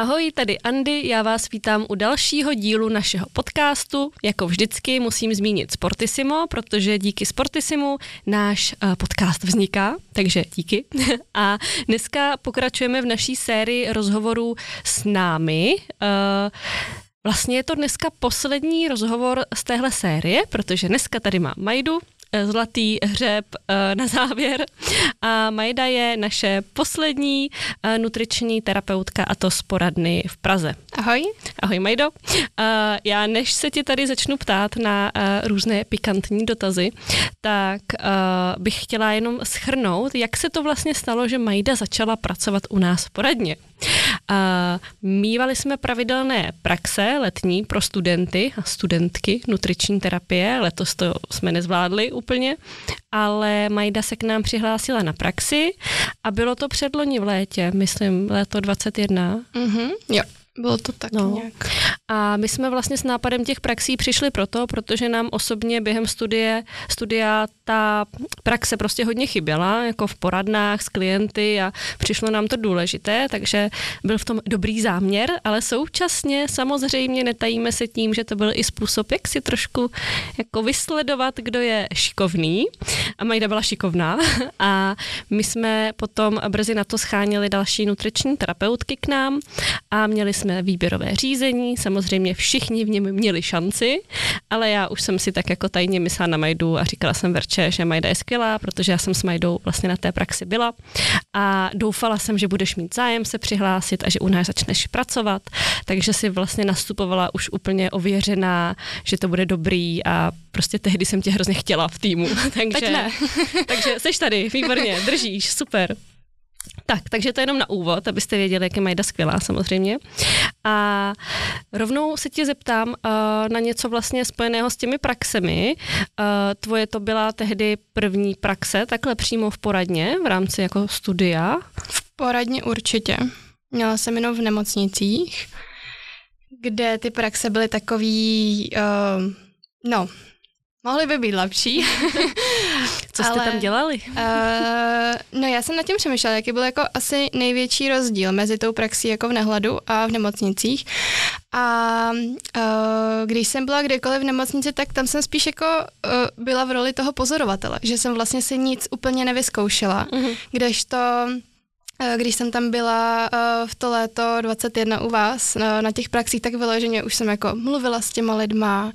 Ahoj, tady Andy, já vás vítám u dalšího dílu našeho podcastu. Jako vždycky musím zmínit Sportissimo, protože díky Sportissimu náš uh, podcast vzniká, takže díky. A dneska pokračujeme v naší sérii rozhovorů s námi. Uh, Vlastně je to dneska poslední rozhovor z téhle série, protože dneska tady má Majdu, Eh, zlatý hřeb eh, na závěr. A Majda je naše poslední eh, nutriční terapeutka a to z poradny v Praze. Ahoj. Ahoj Majdo. Já než se ti tady začnu ptát na různé pikantní dotazy, tak bych chtěla jenom schrnout, jak se to vlastně stalo, že Majda začala pracovat u nás v poradně. Mývali jsme pravidelné praxe letní pro studenty a studentky nutriční terapie. Letos to jsme nezvládli úplně, ale Majda se k nám přihlásila na praxi a bylo to předloni v létě, myslím léto 21. Mm-hmm, jo. Bylo to tak no. nějak. A my jsme vlastně s nápadem těch praxí přišli proto, protože nám osobně během studie, studia ta praxe prostě hodně chyběla, jako v poradnách s klienty a přišlo nám to důležité, takže byl v tom dobrý záměr, ale současně samozřejmě netajíme se tím, že to byl i způsob, jak si trošku jako vysledovat, kdo je šikovný. A Majda byla šikovná a my jsme potom brzy na to scháněli další nutriční terapeutky k nám a měli jsme výběrové řízení, samozřejmě všichni v něm měli šanci, ale já už jsem si tak jako tajně myslela na Majdu a říkala jsem Verče, že Majda je skvělá, protože já jsem s Majdou vlastně na té praxi byla a doufala jsem, že budeš mít zájem se přihlásit a že u nás začneš pracovat, takže si vlastně nastupovala už úplně ověřená, že to bude dobrý a prostě tehdy jsem tě hrozně chtěla v týmu. takže, tak ne. takže seš tady, výborně, držíš, super. Tak, takže to je jenom na úvod, abyste věděli, jak je Majda skvělá samozřejmě. A rovnou se tě zeptám uh, na něco vlastně spojeného s těmi praxemi. Uh, tvoje to byla tehdy první praxe, takhle přímo v poradně, v rámci jako studia? V poradně určitě. Měla jsem jenom v nemocnicích, kde ty praxe byly takový, uh, no, Mohly by být lepší. Co jste Ale, tam dělali? uh, no já jsem nad tím přemýšlela, jaký byl jako asi největší rozdíl mezi tou praxí jako v nehladu a v nemocnicích. A uh, když jsem byla kdekoliv v nemocnici, tak tam jsem spíš jako uh, byla v roli toho pozorovatele, že jsem vlastně si nic úplně nevyzkoušela, uh-huh. kdežto když jsem tam byla eh, v to léto 21 u vás eh, na těch praxích, tak vyloženě už jsem jako mluvila s těma lidma,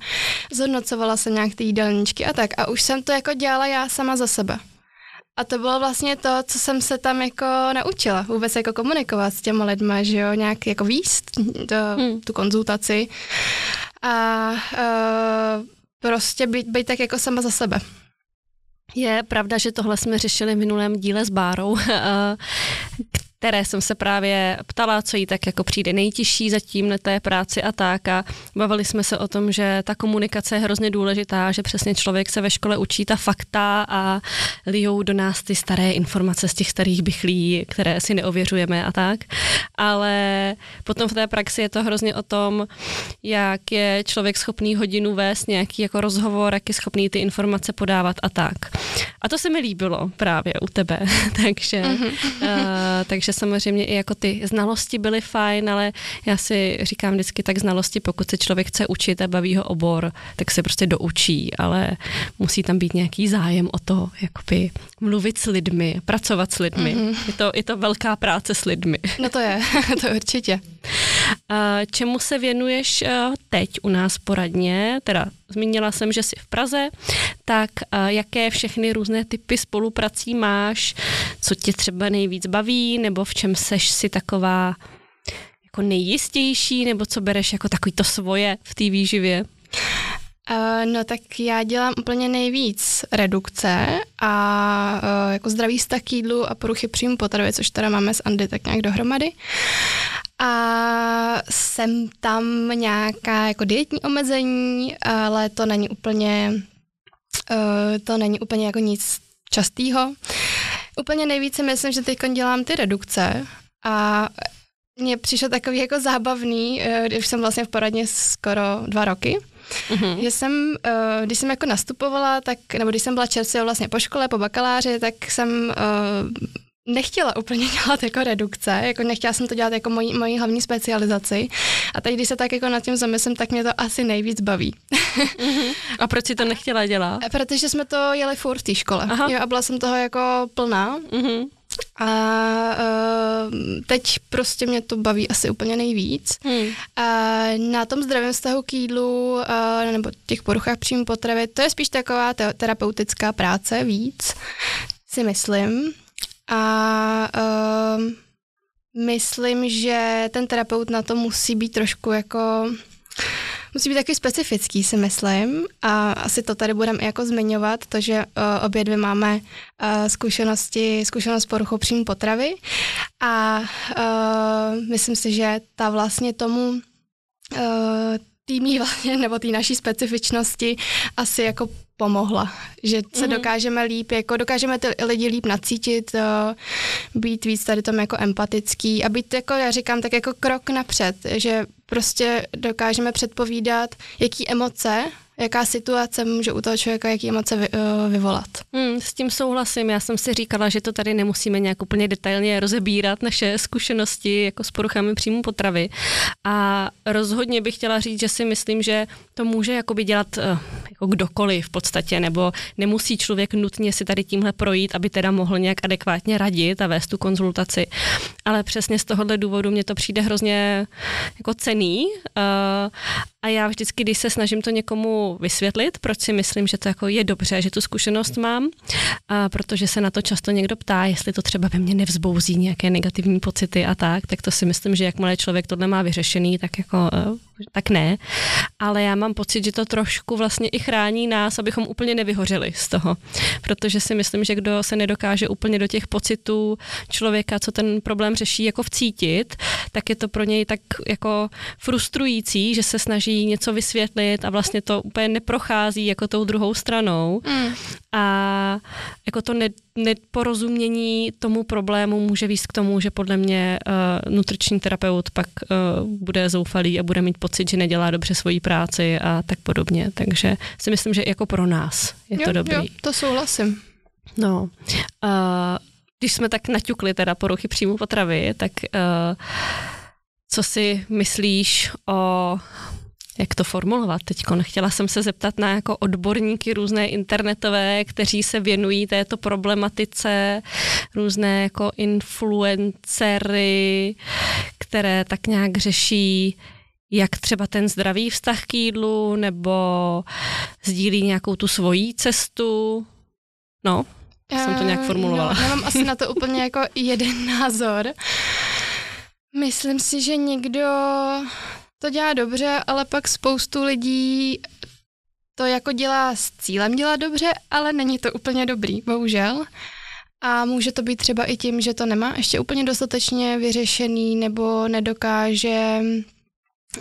zhodnocovala jsem nějak ty jídelníčky a tak. A už jsem to jako dělala já sama za sebe. A to bylo vlastně to, co jsem se tam jako naučila, vůbec jako komunikovat s těma lidma, že jo, nějak jako výst to, hmm. tu konzultaci a uh, prostě být, být tak jako sama za sebe. Je pravda, že tohle jsme řešili v minulém díle s Bárou, které jsem se právě ptala, co jí tak jako přijde nejtěžší zatím na té práci a tak. A bavili jsme se o tom, že ta komunikace je hrozně důležitá, že přesně člověk se ve škole učí ta fakta a lijou do nás ty staré informace z těch starých bychlí, které si neověřujeme a tak, ale potom v té praxi je to hrozně o tom, jak je člověk schopný hodinu vést nějaký jako rozhovor, jak je schopný ty informace podávat a tak. A to se mi líbilo právě u tebe, takže, uh, takže samozřejmě i jako ty znalosti byly fajn, ale já si říkám vždycky tak znalosti, pokud se člověk chce učit a baví ho obor, tak se prostě doučí, ale musí tam být nějaký zájem o to, jakoby mluvit s lidmi, pracovat s lidmi. Mm-hmm. Je, to, je to velká práce s lidmi. No to je, to určitě. Čemu se věnuješ teď u nás poradně? Teda zmínila jsem, že jsi v Praze, tak jaké všechny různé typy spoluprací máš? Co tě třeba nejvíc baví, nebo v čem seš si taková jako nejistější, nebo co bereš jako takový to svoje v té výživě? Uh, no tak já dělám úplně nejvíc redukce a uh, jako zdravý vztah k jídlu a poruchy příjmu potravy, což teda máme s Andy tak nějak dohromady. A jsem tam nějaká jako dietní omezení, ale to není úplně, uh, to není úplně jako nic častýho. Úplně nejvíce myslím, že teď dělám ty redukce a mně přišlo takový jako zábavný, když jsem vlastně v poradně skoro dva roky, Mm-hmm. Že jsem, uh, když jsem jako nastupovala, tak, nebo když jsem byla čerstvě vlastně po škole, po bakaláři, tak jsem nechtěla úplně dělat jako redukce, jako nechtěla jsem to dělat jako mojí, mojí hlavní specializaci. A teď, když se tak jako nad tím zamyslím, tak mě to asi nejvíc baví. Uh-huh. A proč si to nechtěla dělat? Protože jsme to jeli furt v té škole. Aha. Jo, a byla jsem toho jako plná. Uh-huh. A uh, teď prostě mě to baví asi úplně nejvíc. Hmm. A na tom zdravém vztahu k jídlu uh, nebo těch poruchách příjmu potravy, to je spíš taková te- terapeutická práce víc, si myslím. A uh, myslím, že ten terapeut na to musí být trošku jako musí být taky specifický, si myslím. A asi to tady budeme jako zmiňovat, to, že uh, obě dvě máme uh, zkušenosti, zkušenost poruchou příjmu potravy. A uh, myslím si, že ta vlastně tomu uh, týmí vlastně, nebo té naší specifičnosti asi jako pomohla, že se mm-hmm. dokážeme líp, jako dokážeme ty lidi líp nacítit, uh, být víc tady tom jako empatický a být jako, já říkám, tak jako krok napřed, že prostě dokážeme předpovídat, jaký emoce jaká situace může u toho člověka, jaký emoce vy, uh, vyvolat. Hmm, s tím souhlasím. Já jsem si říkala, že to tady nemusíme nějak úplně detailně rozebírat, naše zkušenosti jako s poruchami příjmu potravy. A rozhodně bych chtěla říct, že si myslím, že to může jakoby dělat uh, jako kdokoliv v podstatě, nebo nemusí člověk nutně si tady tímhle projít, aby teda mohl nějak adekvátně radit a vést tu konzultaci. Ale přesně z tohohle důvodu mě to přijde hrozně jako cený uh, a já vždycky, když se snažím to někomu vysvětlit, proč si myslím, že to jako je dobře, že tu zkušenost mám, a protože se na to často někdo ptá, jestli to třeba ve mně nevzbouzí nějaké negativní pocity a tak, tak to si myslím, že jakmile člověk tohle má vyřešený, tak jako eh, tak ne. Ale já mám pocit, že to trošku vlastně i chrání nás, abychom úplně nevyhořeli z toho. Protože si myslím, že kdo se nedokáže úplně do těch pocitů člověka, co ten problém řeší, jako vcítit, tak je to pro něj tak jako frustrující, že se snaží něco vysvětlit a vlastně to úplně neprochází jako tou druhou stranou. Mm. A jako to ne, neporozumění tomu problému může víc k tomu, že podle mě uh, nutriční terapeut pak uh, bude zoufalý a bude mít pocit, že nedělá dobře svoji práci a tak podobně. Takže si myslím, že jako pro nás je jo, to dobrý. Jo, to souhlasím. No, uh, když jsme tak naťukli teda poruchy příjmu potravy, tak uh, co si myslíš o jak to formulovat teď. Chtěla jsem se zeptat na jako odborníky různé internetové, kteří se věnují této problematice, různé jako influencery, které tak nějak řeší jak třeba ten zdravý vztah k jídlu, nebo sdílí nějakou tu svojí cestu. No, já jsem to nějak eh, formulovala. No, já mám asi na to úplně jako jeden názor. Myslím si, že někdo to dělá dobře, ale pak spoustu lidí to jako dělá s cílem dělat dobře, ale není to úplně dobrý, bohužel. A může to být třeba i tím, že to nemá ještě úplně dostatečně vyřešený nebo nedokáže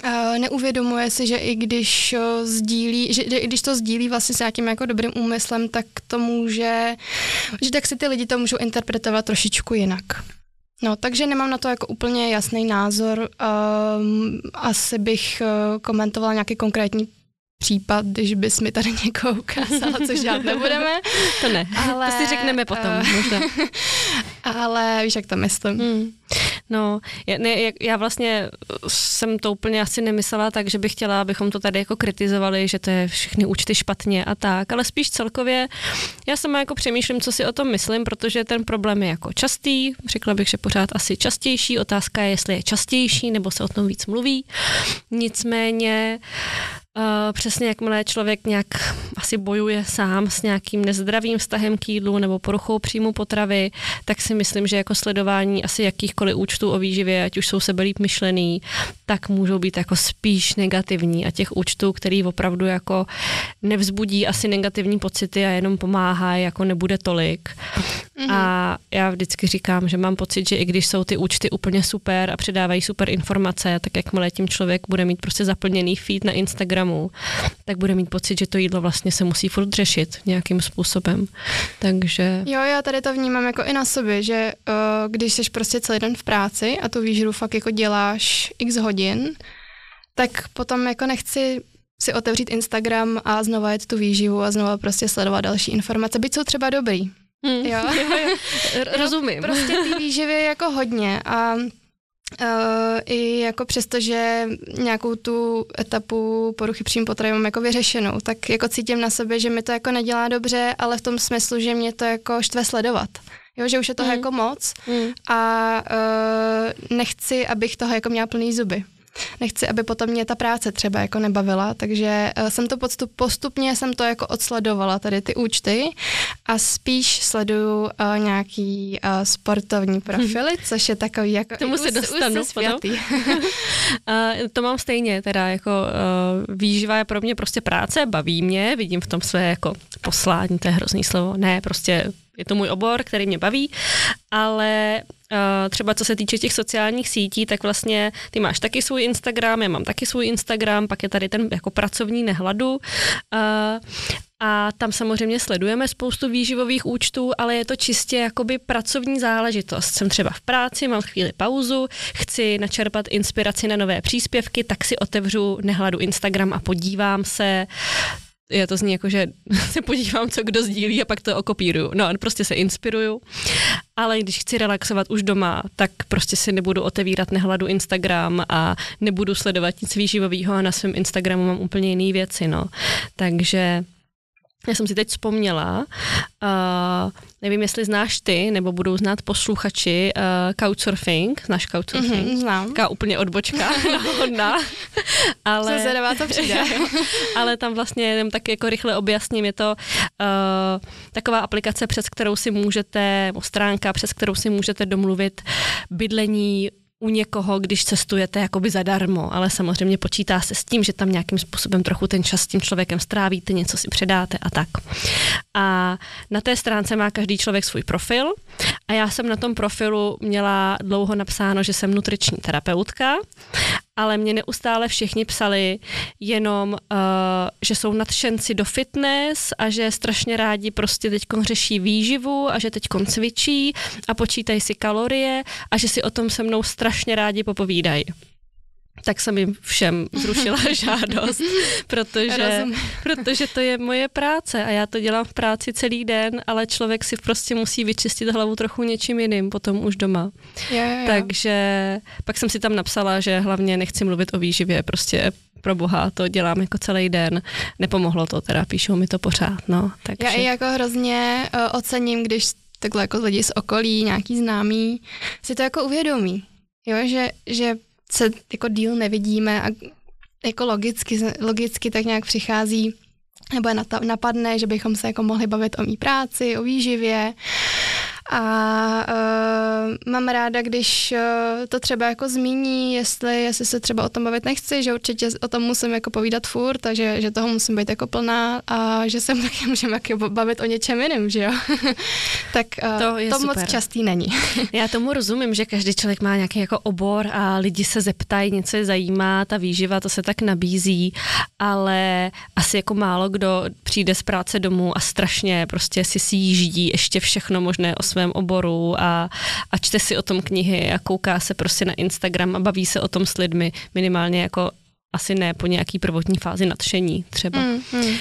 Uh, neuvědomuje si, že i když sdílí, že i když to sdílí vlastně s nějakým jako dobrým úmyslem, tak to může, že tak si ty lidi to můžou interpretovat trošičku jinak. No, takže nemám na to jako úplně jasný názor. Um, asi bych uh, komentovala nějaký konkrétní případ, když bys mi tady někoho ukázala, což dělat nebudeme. To ne, ale, to si řekneme potom uh, možná. ale víš, jak to myslím. Hmm. No, já, ne, já vlastně jsem to úplně asi nemyslela tak, že bych chtěla, abychom to tady jako kritizovali, že to je všechny účty špatně a tak, ale spíš celkově já sama jako přemýšlím, co si o tom myslím, protože ten problém je jako častý, řekla bych, že pořád asi častější, otázka je, jestli je častější, nebo se o tom víc mluví. Nicméně Uh, přesně jakmile člověk nějak asi bojuje sám s nějakým nezdravým vztahem k jídlu nebo poruchou příjmu potravy, tak si myslím, že jako sledování asi jakýchkoliv účtů o výživě, ať už jsou sebelíp myšlený, tak můžou být jako spíš negativní a těch účtů, který opravdu jako nevzbudí asi negativní pocity a jenom pomáhá, jako nebude tolik. Mm-hmm. A já vždycky říkám, že mám pocit, že i když jsou ty účty úplně super a předávají super informace, tak jakmile tím člověk bude mít prostě zaplněný feed na Instagramu, tak bude mít pocit, že to jídlo vlastně se musí furt řešit nějakým způsobem. Takže... Jo, já tady to vnímám jako i na sobě, že uh, když jsi prostě celý den v práci a tu výžru fakt jako děláš x hodin, tak potom jako nechci si otevřít Instagram a znova jet tu výživu a znova prostě sledovat další informace, byť jsou třeba dobrý. Hmm. Jo. jo, jo. Rozumím. Prostě ty výživy jako hodně a Uh, I jako přesto, že nějakou tu etapu poruchy příjmu potravy mám jako vyřešenou, tak jako cítím na sobě, že mi to jako nedělá dobře, ale v tom smyslu, že mě to jako štve sledovat. Jo, že už je toho mm. jako moc mm. a uh, nechci, abych toho jako měla plný zuby nechci, aby potom mě ta práce třeba jako nebavila, takže uh, jsem to podstup, postupně jsem to jako odsledovala, tady ty účty a spíš sleduju uh, nějaký uh, sportovní profily, hmm. což je takový jako Tomu se dostanu uh, To mám stejně, teda jako uh, výživa je pro mě prostě práce, baví mě, vidím v tom své jako poslání, to je hrozný slovo, ne, prostě je to můj obor, který mě baví, ale třeba co se týče těch sociálních sítí, tak vlastně ty máš taky svůj Instagram, já mám taky svůj Instagram, pak je tady ten jako pracovní nehladu. Uh, a tam samozřejmě sledujeme spoustu výživových účtů, ale je to čistě jakoby pracovní záležitost. Jsem třeba v práci, mám chvíli pauzu, chci načerpat inspiraci na nové příspěvky, tak si otevřu nehladu Instagram a podívám se, je to zní jako, že se podívám, co kdo sdílí a pak to okopíruju. No, prostě se inspiruju. Ale když chci relaxovat už doma, tak prostě si nebudu otevírat nehladu Instagram a nebudu sledovat nic výživového a na svém Instagramu mám úplně jiné věci, no. Takže já jsem si teď vzpomněla, uh, nevím, jestli znáš ty, nebo budou znát posluchači uh, Couchsurfing. Znáš Couchsurfing? Mm-hmm, znám. Taká úplně odbočka náhodná. ale, se zvedavá to přijde. ale tam vlastně jenom tak jako rychle objasním, je to uh, taková aplikace, přes kterou si můžete, stránka, přes kterou si můžete domluvit bydlení u někoho, když cestujete jakoby zadarmo, ale samozřejmě počítá se s tím, že tam nějakým způsobem trochu ten čas s tím člověkem strávíte, něco si předáte a tak. A na té stránce má každý člověk svůj profil a já jsem na tom profilu měla dlouho napsáno, že jsem nutriční terapeutka ale mě neustále všichni psali jenom, uh, že jsou nadšenci do fitness a že strašně rádi prostě teď řeší výživu a že teď cvičí a počítají si kalorie a že si o tom se mnou strašně rádi popovídají tak jsem jim všem zrušila žádost, protože, protože to je moje práce a já to dělám v práci celý den, ale člověk si prostě musí vyčistit hlavu trochu něčím jiným potom už doma. Je, je. Takže pak jsem si tam napsala, že hlavně nechci mluvit o výživě, prostě pro boha, to dělám jako celý den. Nepomohlo to teda, píšou mi to pořád, no. Takže... Já i jako hrozně uh, ocením, když takhle jako lidi z okolí, nějaký známý, si to jako uvědomí. Jo, že, že se jako díl nevidíme a jako logicky, logicky tak nějak přichází nebo je napadne, že bychom se jako mohli bavit o mý práci, o výživě a uh, mám ráda, když uh, to třeba jako zmíní, jestli, jestli se třeba o tom bavit nechci, že určitě o tom musím jako povídat furt, takže že toho musím být jako plná a že se taky můžeme jako bavit o něčem jiném, že jo? tak uh, to, je to moc častý není. Já tomu rozumím, že každý člověk má nějaký jako obor a lidi se zeptají, něco je zajímá, ta výživa, to se tak nabízí, ale asi jako málo kdo přijde z práce domů a strašně prostě si si jíždí ještě všechno možné o svém oboru a, a čte si o tom knihy a kouká se prostě na Instagram a baví se o tom s lidmi minimálně jako asi ne po nějaký prvotní fázi nadšení třeba. Mm, mm. Uh,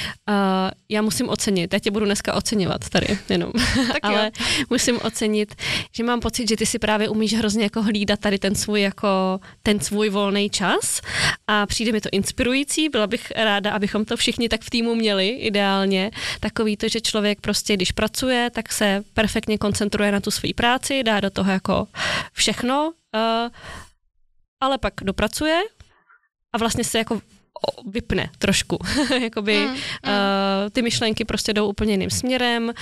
já musím ocenit, já tě budu dneska oceňovat tady jenom, ale musím ocenit, že mám pocit, že ty si právě umíš hrozně jako hlídat tady ten svůj jako ten svůj volný čas a přijde mi to inspirující, byla bych ráda, abychom to všichni tak v týmu měli ideálně, takový to, že člověk prostě, když pracuje, tak se perfektně koncentruje na tu svou práci, dá do toho jako všechno, uh, ale pak dopracuje, a vlastně se jako vypne trošku. Jakoby mm, mm. Uh, ty myšlenky prostě jdou úplně jiným směrem. Uh,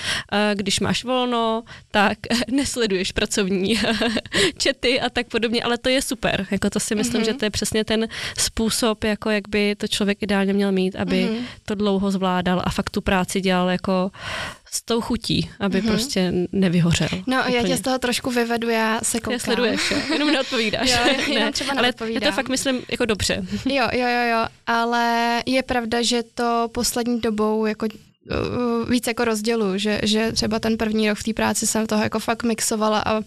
když máš volno, tak nesleduješ pracovní čety a tak podobně, ale to je super. Jako to si myslím, mm-hmm. že to je přesně ten způsob, jako jak by to člověk ideálně měl mít, aby mm-hmm. to dlouho zvládal a fakt tu práci dělal jako s tou chutí, aby mm-hmm. prostě nevyhořel. No, úplně. já tě z toho trošku vyvedu, já se koukám. Já sleduješ, jo? jenom neodpovídáš. jo, jenom ne, třeba ale já to fakt myslím jako dobře. jo, jo, jo, jo, ale je pravda, že to poslední dobou jako uh, víc jako rozdělu, že, že třeba ten první rok v té práci jsem toho jako fakt mixovala a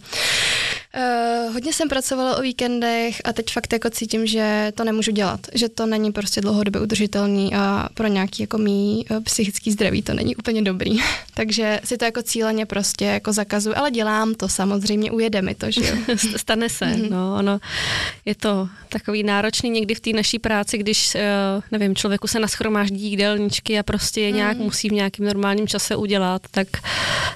Uh, hodně jsem pracovala o víkendech a teď fakt jako cítím, že to nemůžu dělat, že to není prostě dlouhodobě udržitelný a pro nějaký jako mý uh, psychický zdraví to není úplně dobrý. Takže si to jako cíleně prostě jako zakazuju, ale dělám to samozřejmě, ujede mi to, že jo. Stane se, mm-hmm. no, ono je to takový náročný někdy v té naší práci, když, uh, nevím, člověku se naschromáždí jídelníčky a prostě je nějak mm. musí v nějakém normálním čase udělat, tak,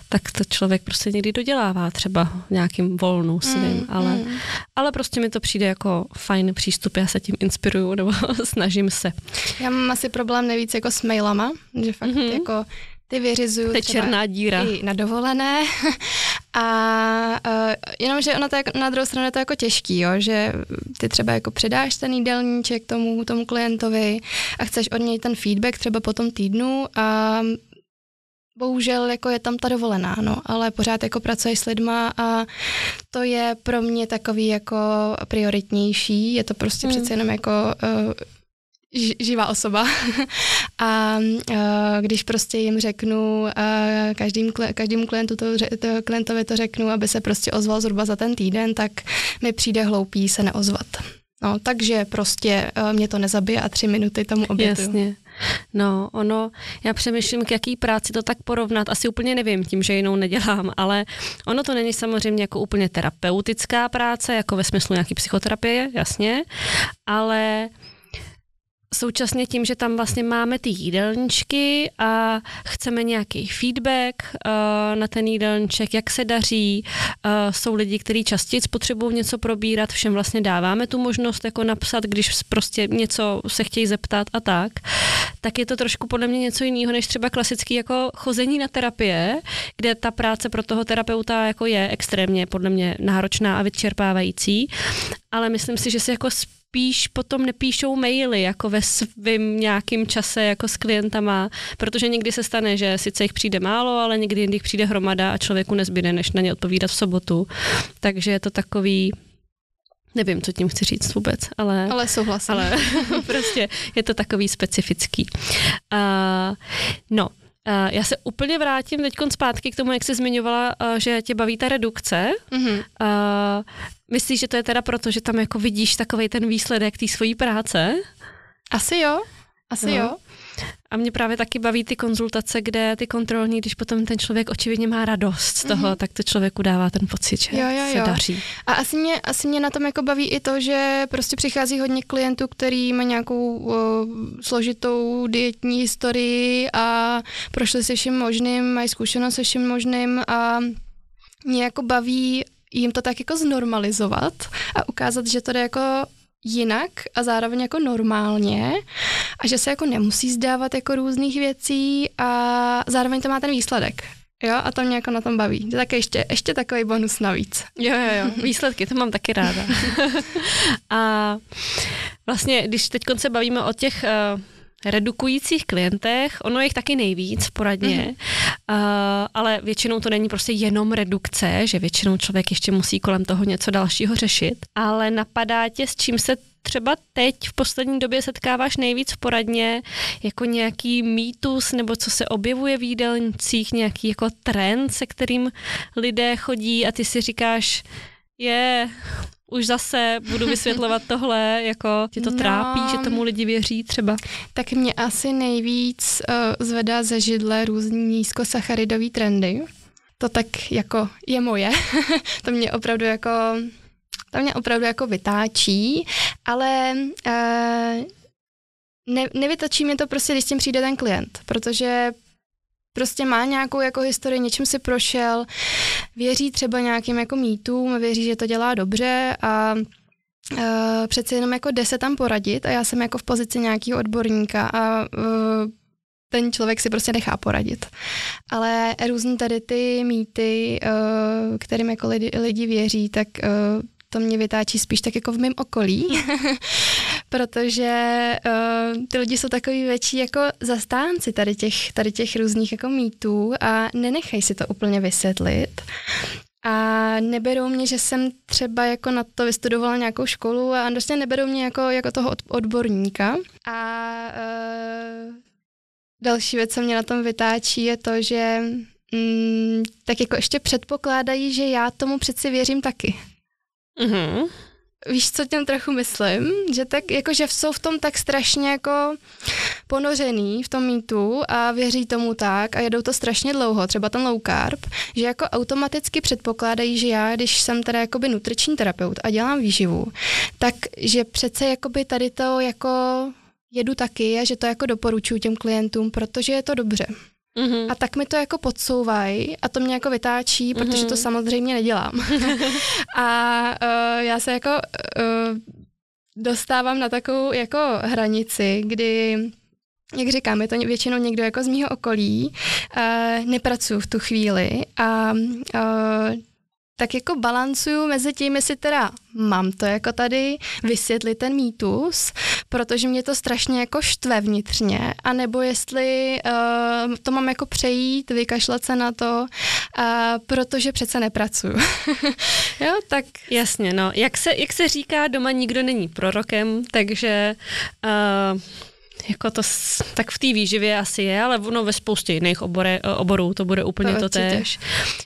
tak to člověk prostě někdy dodělává třeba v nějakým volnu svým, mm, ale, mm. ale prostě mi to přijde jako fajn přístup, já se tím inspiruju nebo snažím se. Já mám asi problém nejvíc jako s mailama, že fakt mm-hmm. jako ty vyřizuju je černá díra. i na dovolené a uh, jenomže ono to je, na druhou stranu je to jako těžký, jo, že ty třeba jako předáš ten jídelníček tomu, tomu klientovi a chceš od něj ten feedback třeba po tom týdnu a bohužel jako je tam ta dovolená, no, ale pořád jako pracuješ s lidma a to je pro mě takový jako prioritnější, je to prostě hmm. přece jenom jako uh, živá osoba a uh, když prostě jim řeknu, uh, každým, každému klientu to, to, klientovi to řeknu, aby se prostě ozval zhruba za ten týden, tak mi přijde hloupý se neozvat. No, takže prostě uh, mě to nezabije a tři minuty tomu obětuju. Jasně. No, ono, já přemýšlím, k jaký práci to tak porovnat, asi úplně nevím tím, že jinou nedělám, ale ono to není samozřejmě jako úplně terapeutická práce, jako ve smyslu nějaký psychoterapie, jasně, ale současně tím, že tam vlastně máme ty jídelníčky a chceme nějaký feedback uh, na ten jídelníček, jak se daří, uh, jsou lidi, kteří častěji potřebují něco probírat, všem vlastně dáváme tu možnost jako napsat, když prostě něco se chtějí zeptat a tak, tak je to trošku podle mě něco jiného, než třeba klasický jako chození na terapie, kde ta práce pro toho terapeuta jako je extrémně podle mě náročná a vyčerpávající, ale myslím si, že se jako spíš potom nepíšou maily jako ve svým nějakým čase jako s klientama, protože někdy se stane, že sice jich přijde málo, ale někdy jich přijde hromada a člověku nezbyde, než na ně odpovídat v sobotu. Takže je to takový Nevím, co tím chci říct vůbec, ale... Ale souhlasím. Ale prostě je to takový specifický. Uh, no, já se úplně vrátím teď zpátky k tomu, jak jsi zmiňovala, uh, že tě baví ta redukce. Mm-hmm. Myslíš, že to je teda proto, že tam jako vidíš takový ten výsledek té svojí práce? Asi jo, asi no. jo. A mě právě taky baví ty konzultace, kde ty kontrolní, když potom ten člověk očividně má radost z toho, mm-hmm. tak to člověku dává ten pocit, že jo, jo, se jo. daří. A asi mě, asi mě na tom jako baví i to, že prostě přichází hodně klientů, který má nějakou uh, složitou dietní historii a prošli se vším možným, mají zkušenost se vším možným a mě jako baví jim to tak jako znormalizovat a ukázat, že to jde jako jinak a zároveň jako normálně a že se jako nemusí zdávat jako různých věcí a zároveň to má ten výsledek. Jo, a to mě jako na tom baví. Tak ještě, ještě takový bonus navíc. Jo, jo, jo, výsledky, to mám taky ráda. a vlastně, když teď se bavíme o těch uh, redukujících klientech, ono je jich taky nejvíc v poradně, mm-hmm. uh, ale většinou to není prostě jenom redukce, že většinou člověk ještě musí kolem toho něco dalšího řešit, ale napadá tě, s čím se třeba teď v poslední době setkáváš nejvíc v poradně jako nějaký mýtus nebo co se objevuje v jídelnicích, nějaký jako trend, se kterým lidé chodí a ty si říkáš, je, už zase budu vysvětlovat tohle, jako tě to no, trápí, že tomu lidi věří třeba? Tak mě asi nejvíc uh, zvedá ze židle různý nízkosacharidový trendy. To tak jako je moje. to mě opravdu jako to mě opravdu jako vytáčí, ale uh, ne, nevytočí mě to prostě, když s tím přijde ten klient, protože prostě má nějakou jako historii, něčím si prošel, věří třeba nějakým jako mýtům, věří, že to dělá dobře a Uh, přece jenom jako jde se tam poradit a já jsem jako v pozici nějakého odborníka a uh, ten člověk si prostě nechá poradit. Ale různý tady ty mýty, uh, kterým jako lidi, lidi věří, tak to mě vytáčí spíš tak jako v mém okolí, protože uh, ty lidi jsou takový větší jako zastánci tady těch, tady těch různých jako mýtů a nenechají si to úplně vysvětlit. A neberou mě, že jsem třeba jako na to vystudovala nějakou školu a prostě neberou mě jako, jako toho odborníka. A uh, další věc, co mě na tom vytáčí, je to, že mm, tak jako ještě předpokládají, že já tomu přeci věřím taky. Mm-hmm. Víš, co tím trochu myslím? Že tak, jako, že jsou v tom tak strašně jako ponořený v tom mýtu a věří tomu tak a jedou to strašně dlouho, třeba ten low carb, že jako automaticky předpokládají, že já, když jsem teda jakoby nutriční terapeut a dělám výživu, tak že přece jakoby tady to jako jedu taky a že to jako doporučuji těm klientům, protože je to dobře. Mm-hmm. A tak mi to jako podsouvají a to mě jako vytáčí, mm-hmm. protože to samozřejmě nedělám. a uh, já se jako uh, dostávám na takovou jako hranici, kdy jak říkám, je to většinou někdo jako z mýho okolí, uh, nepracuju v tu chvíli a uh, tak jako balancuju mezi tím, jestli teda mám to jako tady vysvětlit ten mýtus, protože mě to strašně jako štve vnitřně, anebo jestli uh, to mám jako přejít, vykašlat se na to, uh, protože přece nepracuju. jo, tak... Jasně, no. Jak se, jak se říká, doma nikdo není prorokem, takže uh, jako to, tak v té výživě asi je, ale ono ve spoustě jiných obore, oborů to bude úplně to, to též.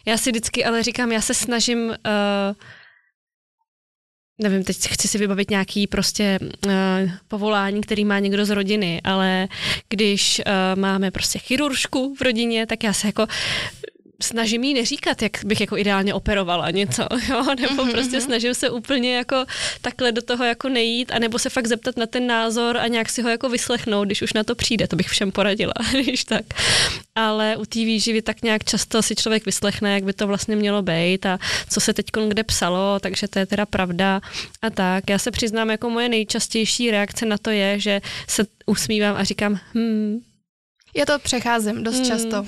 Já si vždycky ale říkám, já se snažím uh, nevím, teď chci si vybavit nějaký prostě uh, povolání, který má někdo z rodiny, ale když uh, máme prostě chiruršku v rodině, tak já se jako snažím jí neříkat, jak bych jako ideálně operovala něco, jo, nebo mhm, prostě mhm. snažím se úplně jako takhle do toho jako nejít, anebo se fakt zeptat na ten názor a nějak si ho jako vyslechnout, když už na to přijde, to bych všem poradila, když tak. Ale u té výživy tak nějak často si člověk vyslechne, jak by to vlastně mělo být a co se teď kde psalo, takže to je teda pravda a tak. Já se přiznám, jako moje nejčastější reakce na to je, že se usmívám a říkám, hm, já to přecházím dost hmm. často.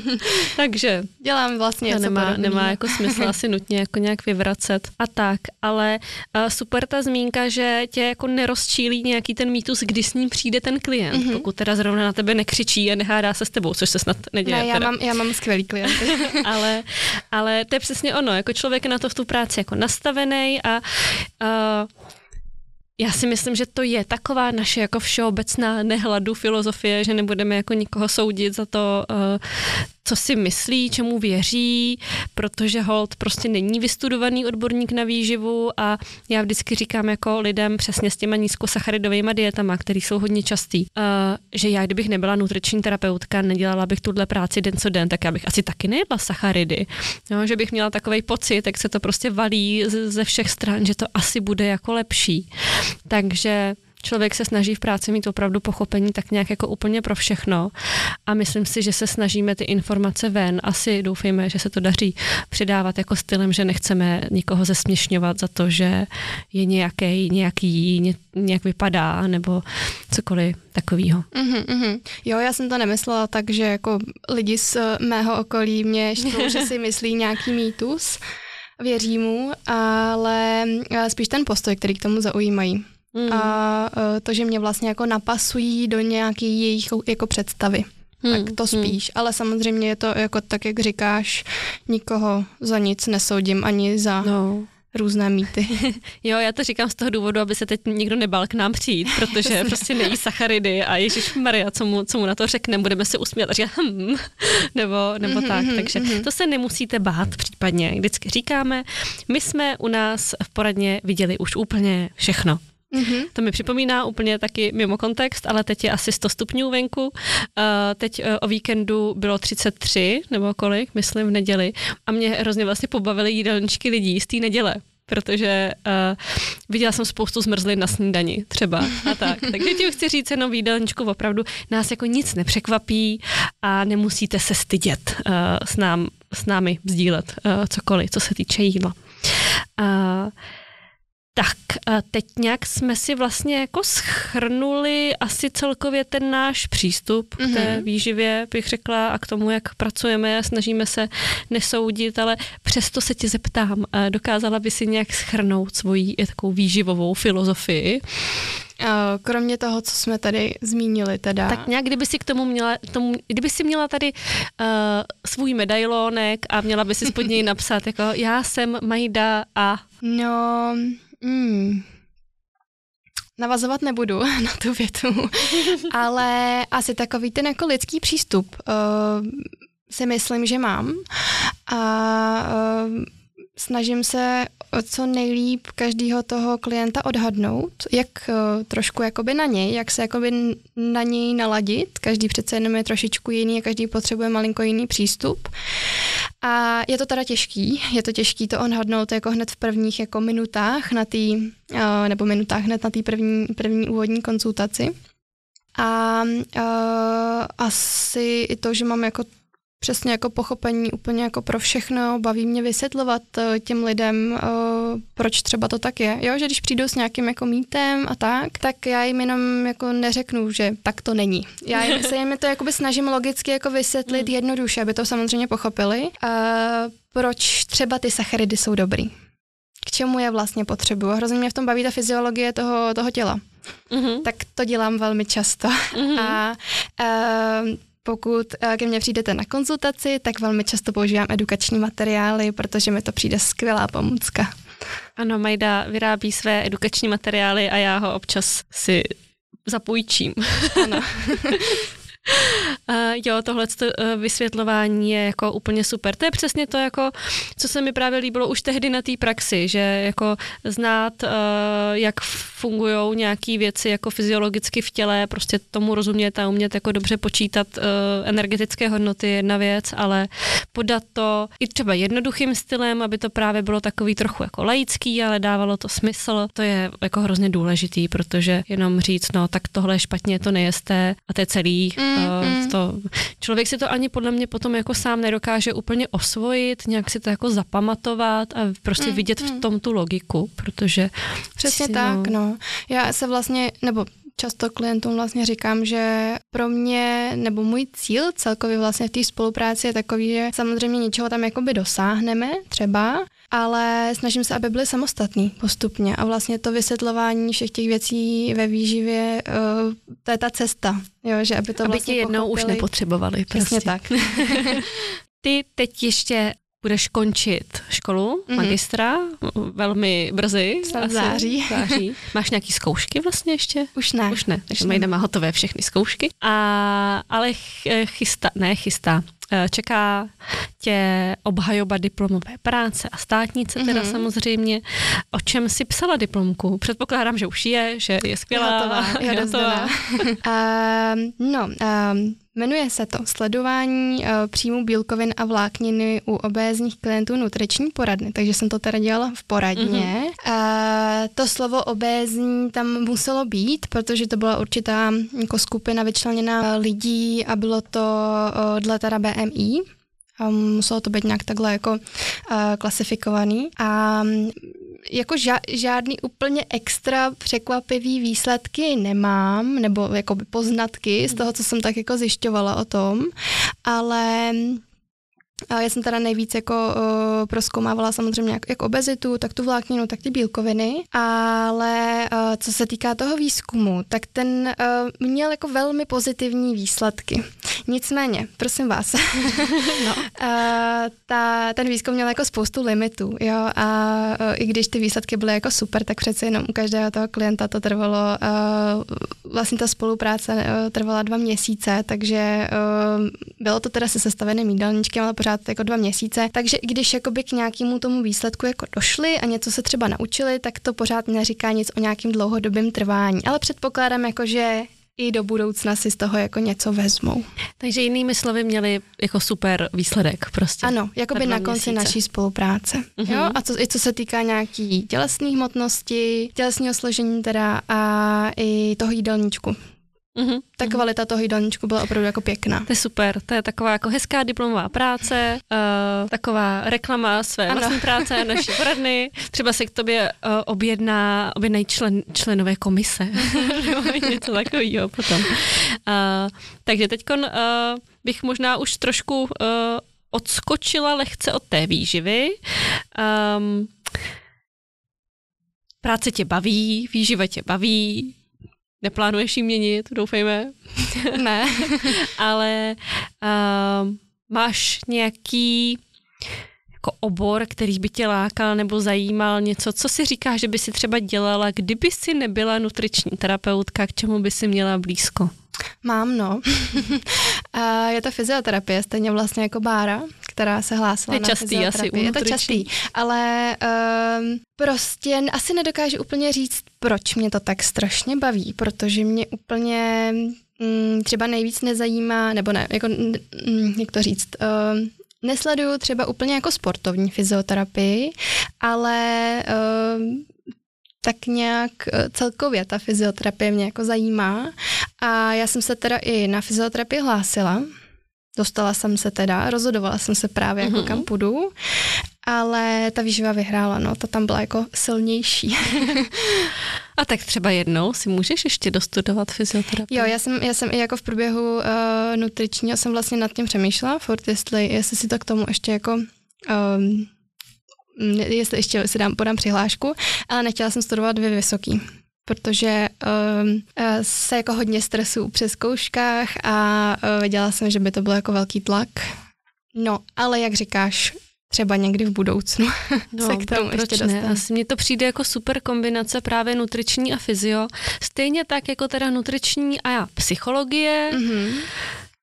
Takže dělám vlastně to nemá, nemá jako smysl asi nutně jako nějak vyvracet a tak, ale uh, super ta zmínka, že tě jako nerozčílí nějaký ten mýtus, kdy s ním přijde ten klient, mm-hmm. pokud teda zrovna na tebe nekřičí a nehádá se s tebou, což se snad neděje. Ne, já, mám, já mám skvělý klienty. ale, ale to je přesně ono, jako člověk je na to v tu práci jako nastavený a uh, já si myslím, že to je taková naše jako všeobecná nehladu filozofie, že nebudeme jako nikoho soudit za to, eh, co si myslí, čemu věří, protože Holt prostě není vystudovaný odborník na výživu a já vždycky říkám jako lidem přesně s těma nízkosacharidovými dietama, které jsou hodně častý, uh, že já kdybych nebyla nutriční terapeutka, nedělala bych tuhle práci den co den, tak já bych asi taky nejedla sacharidy. No, že bych měla takový pocit, jak se to prostě valí ze všech stran, že to asi bude jako lepší. Takže člověk se snaží v práci mít opravdu pochopení tak nějak jako úplně pro všechno a myslím si, že se snažíme ty informace ven, asi doufejme, že se to daří předávat jako stylem, že nechceme nikoho zesměšňovat za to, že je nějaký, nějaký, ně, nějak vypadá nebo cokoliv takového. Mm-hmm, mm-hmm. Jo, já jsem to nemyslela tak, že jako lidi z mého okolí mě štvou, že si myslí nějaký mýtus, věří mu, ale spíš ten postoj, který k tomu zaujímají mm. a uh, to, že mě vlastně jako napasují do nějaké jejich jako představy. Hmm. Tak to hmm. spíš, hmm. ale samozřejmě je to jako tak, jak říkáš, nikoho za nic nesoudím ani za no. různé mýty. jo, já to říkám z toho důvodu, aby se teď nikdo nebal k nám přijít, protože prostě nejí sacharidy a Ježíš Maria, co mu, co mu na to řekne, budeme se usmívat a říkat hm, nebo, nebo mm-hmm, tak. Mhm, Takže mm-hmm. to se nemusíte bát případně. Vždycky říkáme, my jsme u nás v poradně viděli už úplně všechno. Mm-hmm. To mi připomíná úplně taky mimo kontext, ale teď je asi 100 stupňů venku. Uh, teď uh, o víkendu bylo 33, nebo kolik, myslím, v neděli. A mě hrozně vlastně pobavily jídelníčky lidí z té neděle protože uh, viděla jsem spoustu zmrzlin na snídani třeba a tak. Takže ti chci říct jenom jídelníčku, opravdu nás jako nic nepřekvapí a nemusíte se stydět uh, s, nám, s námi sdílet uh, cokoliv, co se týče jídla. Uh, tak, teď nějak jsme si vlastně jako schrnuli asi celkově ten náš přístup mm-hmm. k té mhm. výživě, bych řekla, a k tomu, jak pracujeme a snažíme se nesoudit, ale přesto se tě zeptám, dokázala by si nějak schrnout svoji takovou výživovou filozofii? Kromě toho, co jsme tady zmínili teda. Tak nějak, kdyby si k tomu měla, tomu, kdyby si měla tady uh, svůj medailonek a měla by si spod něj napsat, jako já jsem Majda a... No, Hmm. Navazovat nebudu na tu větu, ale asi takový ten jako lidský přístup uh, si myslím, že mám. A uh, snažím se co nejlíp každého toho klienta odhadnout, jak uh, trošku jakoby na něj, jak se jakoby na něj naladit. Každý přece jenom je trošičku jiný a každý potřebuje malinko jiný přístup. A je to teda těžký, je to těžký to odhadnout jako hned v prvních jako minutách na tý, uh, nebo minutách hned na té první, první úvodní konzultaci. A uh, asi i to, že mám jako přesně jako pochopení úplně jako pro všechno, baví mě vysvětlovat uh, těm lidem, uh, proč třeba to tak je. Jo, že když přijdou s nějakým jako mýtem a tak, tak já jim jenom jako neřeknu, že tak to není. Já jim, se jim to jakoby snažím logicky jako vysvětlit mm. jednoduše, aby to samozřejmě pochopili, uh, proč třeba ty sacharidy jsou dobrý. K čemu je vlastně potřebuju. Hrozně mě v tom baví ta fyziologie toho, toho těla. Mm-hmm. Tak to dělám velmi často. Mm-hmm. A uh, pokud eh, ke mně přijdete na konzultaci, tak velmi často používám edukační materiály, protože mi to přijde skvělá pomůcka. Ano, Majda vyrábí své edukační materiály a já ho občas si zapůjčím. Ano. Jo, tohle uh, vysvětlování je jako úplně super. To je přesně to, jako, co se mi právě líbilo už tehdy na té praxi, že jako znát, uh, jak fungují nějaké věci jako fyziologicky v těle, prostě tomu rozumět a umět jako dobře počítat uh, energetické hodnoty je jedna věc, ale podat to i třeba jednoduchým stylem, aby to právě bylo takový trochu jako laický, ale dávalo to smysl, to je jako hrozně důležitý, protože jenom říct, no tak tohle je špatně, to nejeste a to je celý, mm Mm, to, člověk si to ani podle mě potom jako sám nedokáže úplně osvojit, nějak si to jako zapamatovat a prostě mm, vidět mm. v tom tu logiku, protože... Přesně si, tak, no. no. Já se vlastně, nebo často klientům vlastně říkám, že pro mě, nebo můj cíl celkově vlastně v té spolupráci je takový, že samozřejmě něčeho tam jakoby dosáhneme třeba, ale snažím se, aby byly samostatný postupně a vlastně to vysvětlování všech těch věcí ve výživě, uh, to je ta cesta, jo, že aby to aby vlastně tě jednou pochopili. už nepotřebovali. Přesně prostě. tak. Ty teď ještě budeš končit školu, mm-hmm. magistra, velmi brzy. V září. září. Máš nějaký zkoušky vlastně ještě? Už ne. Už ne, takže Majda má hotové všechny zkoušky. A, ale chystá, ne chystá, Eh, čeká tě obhajoba diplomové práce a státnice teda mm-hmm. samozřejmě. O čem si psala diplomku? Předpokládám, že už je, že je skvělá. Je hotová. Je hotová. uh, no, uh, Jmenuje se to Sledování uh, příjmu bílkovin a vlákniny u obézních klientů nutriční poradny, takže jsem to teda dělala v poradně. Mm-hmm. Uh, to slovo obézní tam muselo být, protože to byla určitá jako skupina vyčleněná lidí a bylo to uh, dle teda BMI, muselo to být nějak takhle jako uh, klasifikovaný. A jako ža- žádný úplně extra překvapivý výsledky nemám, nebo jako poznatky z toho, co jsem tak jako zjišťovala o tom, ale já jsem teda nejvíc jako uh, proskoumávala samozřejmě jak, jak obezitu, tak tu vlákninu, tak ty bílkoviny, ale uh, co se týká toho výzkumu, tak ten uh, měl jako velmi pozitivní výsledky. Nicméně, prosím vás, no. uh, ta, ten výzkum měl jako spoustu limitů, jo, a uh, i když ty výsledky byly jako super, tak přece jenom u každého toho klienta to trvalo, uh, vlastně ta spolupráce uh, trvala dva měsíce, takže uh, bylo to teda se sestaveným jídelníčkem, ale pořád jako dva měsíce. Takže i když jakoby k nějakému tomu výsledku jako došli a něco se třeba naučili, tak to pořád neříká nic o nějakým dlouhodobém trvání. Ale předpokládám, jako, že i do budoucna si z toho jako něco vezmou. Takže jinými slovy měli jako super výsledek prostě. Ano, jako by na konci měsíce. naší spolupráce. Uh-huh. Jo? A co, i co se týká nějaký tělesné hmotnosti, tělesného složení teda a i toho jídelníčku. Mm-hmm. Ta mhm. kvalita toho jídelníčku byla opravdu jako pěkná. To je super, to je taková jako hezká diplomová práce, uh, taková reklama své ano. vlastní práce, naší poradny. Třeba se k tobě uh, objedná, objednají člen, členové komise, nebo něco takového potom. Uh, takže teď uh, bych možná už trošku uh, odskočila lehce od té výživy. Um, práce tě baví, výživa tě baví, Neplánuješ ji měnit, doufejme. ne. Ale uh, máš nějaký jako obor, který by tě lákal nebo zajímal něco, co si říkáš, že by si třeba dělala, kdyby si nebyla nutriční terapeutka, k čemu by si měla blízko? Mám, no. je to fyzioterapie, stejně vlastně jako Bára, která se hlásila je na častý asi Je to častý, ale um, prostě asi nedokážu úplně říct, proč mě to tak strašně baví, protože mě úplně um, třeba nejvíc nezajímá, nebo ne, jako, um, jak to říct, um, nesleduju třeba úplně jako sportovní fyzioterapii, ale um, tak nějak eh, celkově ta fyzioterapie mě jako zajímá. A já jsem se teda i na fyzioterapii hlásila, dostala jsem se teda, rozhodovala jsem se právě mm-hmm. jako mhm. kam půjdu, ale ta výživa vyhrála, no, ta tam byla jako silnější. A tak třeba jednou si můžeš ještě dostudovat fyzioterapii? Jo, já jsem, já jsem i jako v průběhu uh, nutričního jsem vlastně nad tím přemýšlela, furt jestli, jestli si to k tomu ještě jako um, jestli ještě si dám, podám přihlášku, ale nechtěla jsem studovat dvě vysoký protože um, se jako hodně stresu při zkouškách a uh, věděla jsem, že by to byl jako velký tlak. No, ale jak říkáš, třeba někdy v budoucnu no, se k tomu proč ještě ne? Asi mně to přijde jako super kombinace právě nutriční a fyzio. Stejně tak jako teda nutriční a psychologie. Mm-hmm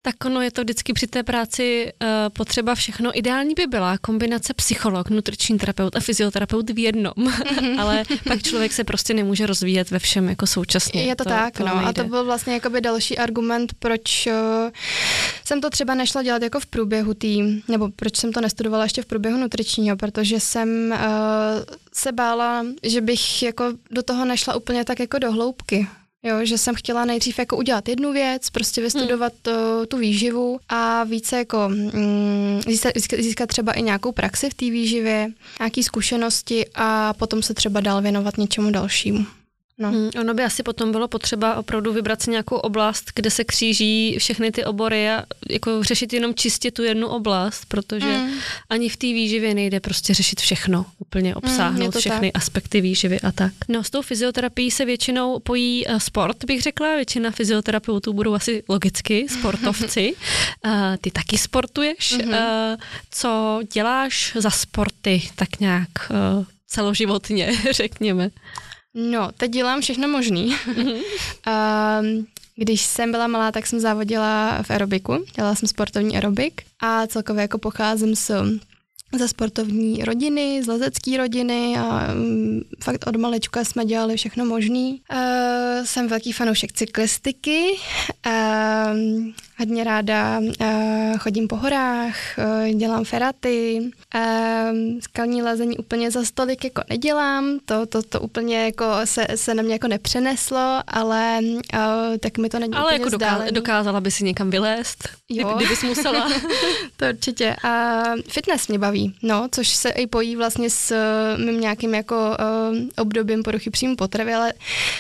tak ono je to vždycky při té práci uh, potřeba všechno. Ideální by byla kombinace psycholog, nutriční terapeut a fyzioterapeut v jednom, mm-hmm. ale pak člověk se prostě nemůže rozvíjet ve všem jako současně. Je to, to tak, to no nejde. a to byl vlastně jakoby další argument, proč uh, jsem to třeba nešla dělat jako v průběhu tým, nebo proč jsem to nestudovala ještě v průběhu nutričního, protože jsem uh, se bála, že bych jako do toho nešla úplně tak jako do hloubky. Jo, že jsem chtěla nejdřív jako udělat jednu věc, prostě vystudovat hmm. tu, tu výživu a více jako mm, získat, získat třeba i nějakou praxi v té výživě, nějaké zkušenosti a potom se třeba dál věnovat něčemu dalšímu. No. Hmm, ono by asi potom bylo potřeba opravdu vybrat si nějakou oblast, kde se kříží všechny ty obory a jako řešit jenom čistě tu jednu oblast, protože hmm. ani v té výživě nejde prostě řešit všechno, úplně hmm, obsáhnout hmm, všechny tak. aspekty výživy a tak. No s tou fyzioterapií se většinou pojí uh, sport, bych řekla, většina fyzioterapeutů budou asi logicky sportovci. uh, ty taky sportuješ. Hmm. Uh, co děláš za sporty tak nějak uh, celoživotně, řekněme? No, teď dělám všechno možný. Mm-hmm. um, když jsem byla malá, tak jsem závodila v aerobiku, dělala jsem sportovní aerobik a celkově jako pocházím z ze sportovní rodiny, z lezecké rodiny a um, fakt od malečka jsme dělali všechno možný. Uh, jsem velký fanoušek cyklistiky, uh, hodně ráda uh, chodím po horách, uh, dělám feraty, uh, skalní lezení úplně za stolik jako nedělám, to, to, to úplně jako se, se na mě jako nepřeneslo, ale uh, tak mi to není Ale jako doká- dokázala by si někam vylézt, jo. kdybys musela. to určitě. A fitness mě baví, no, což se i pojí vlastně s mým nějakým jako uh, obdobím poruchy příjmu potravy, ale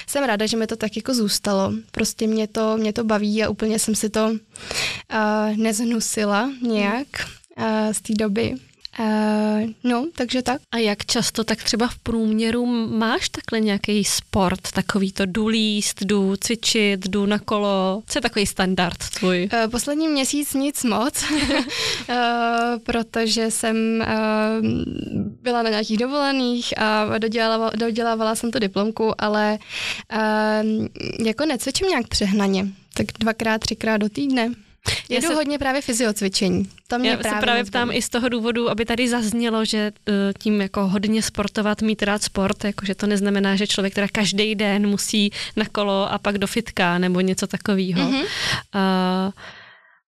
jsem ráda, že mi to tak jako zůstalo. Prostě mě to, mě to baví a úplně jsem si to nezhnusila nějak uh, z té doby. Uh, no, takže tak. A jak často tak třeba v průměru máš takhle nějaký sport, takový to jdu líst, jdu cvičit, jdu na kolo? Co je takový standard tvůj? Uh, poslední měsíc nic moc, uh, protože jsem uh, byla na nějakých dovolených a dodělávala, dodělávala jsem tu diplomku, ale uh, jako necvičím nějak přehnaně, tak dvakrát, třikrát do týdne. Jedu se, hodně právě fyziocvičení. To mě já právě se právě ptám i z toho důvodu, aby tady zaznělo, že uh, tím jako hodně sportovat, mít rád sport, jakože to neznamená, že člověk teda každý den musí na kolo a pak do fitka nebo něco takového. Mm-hmm. Uh,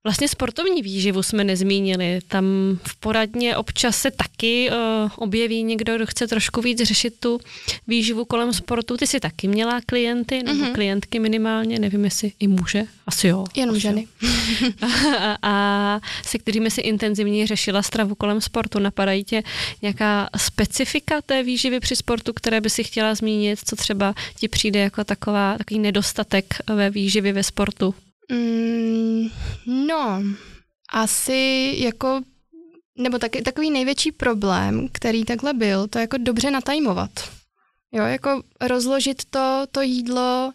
Vlastně sportovní výživu jsme nezmínili. Tam v poradně občas se taky uh, objeví někdo, kdo chce trošku víc řešit tu výživu kolem sportu. Ty jsi taky měla klienty, nebo mm-hmm. klientky minimálně, nevím, jestli i muže, asi jo. Jenom ženy. a, a se kterými si intenzivně řešila stravu kolem sportu. Napadají tě nějaká specifika té výživy při sportu, které by si chtěla zmínit, co třeba ti přijde jako taková, takový nedostatek ve výživě ve sportu? Mm, no, asi jako, nebo taky, takový největší problém, který takhle byl, to jako dobře natajmovat. Jo, jako rozložit to, to jídlo,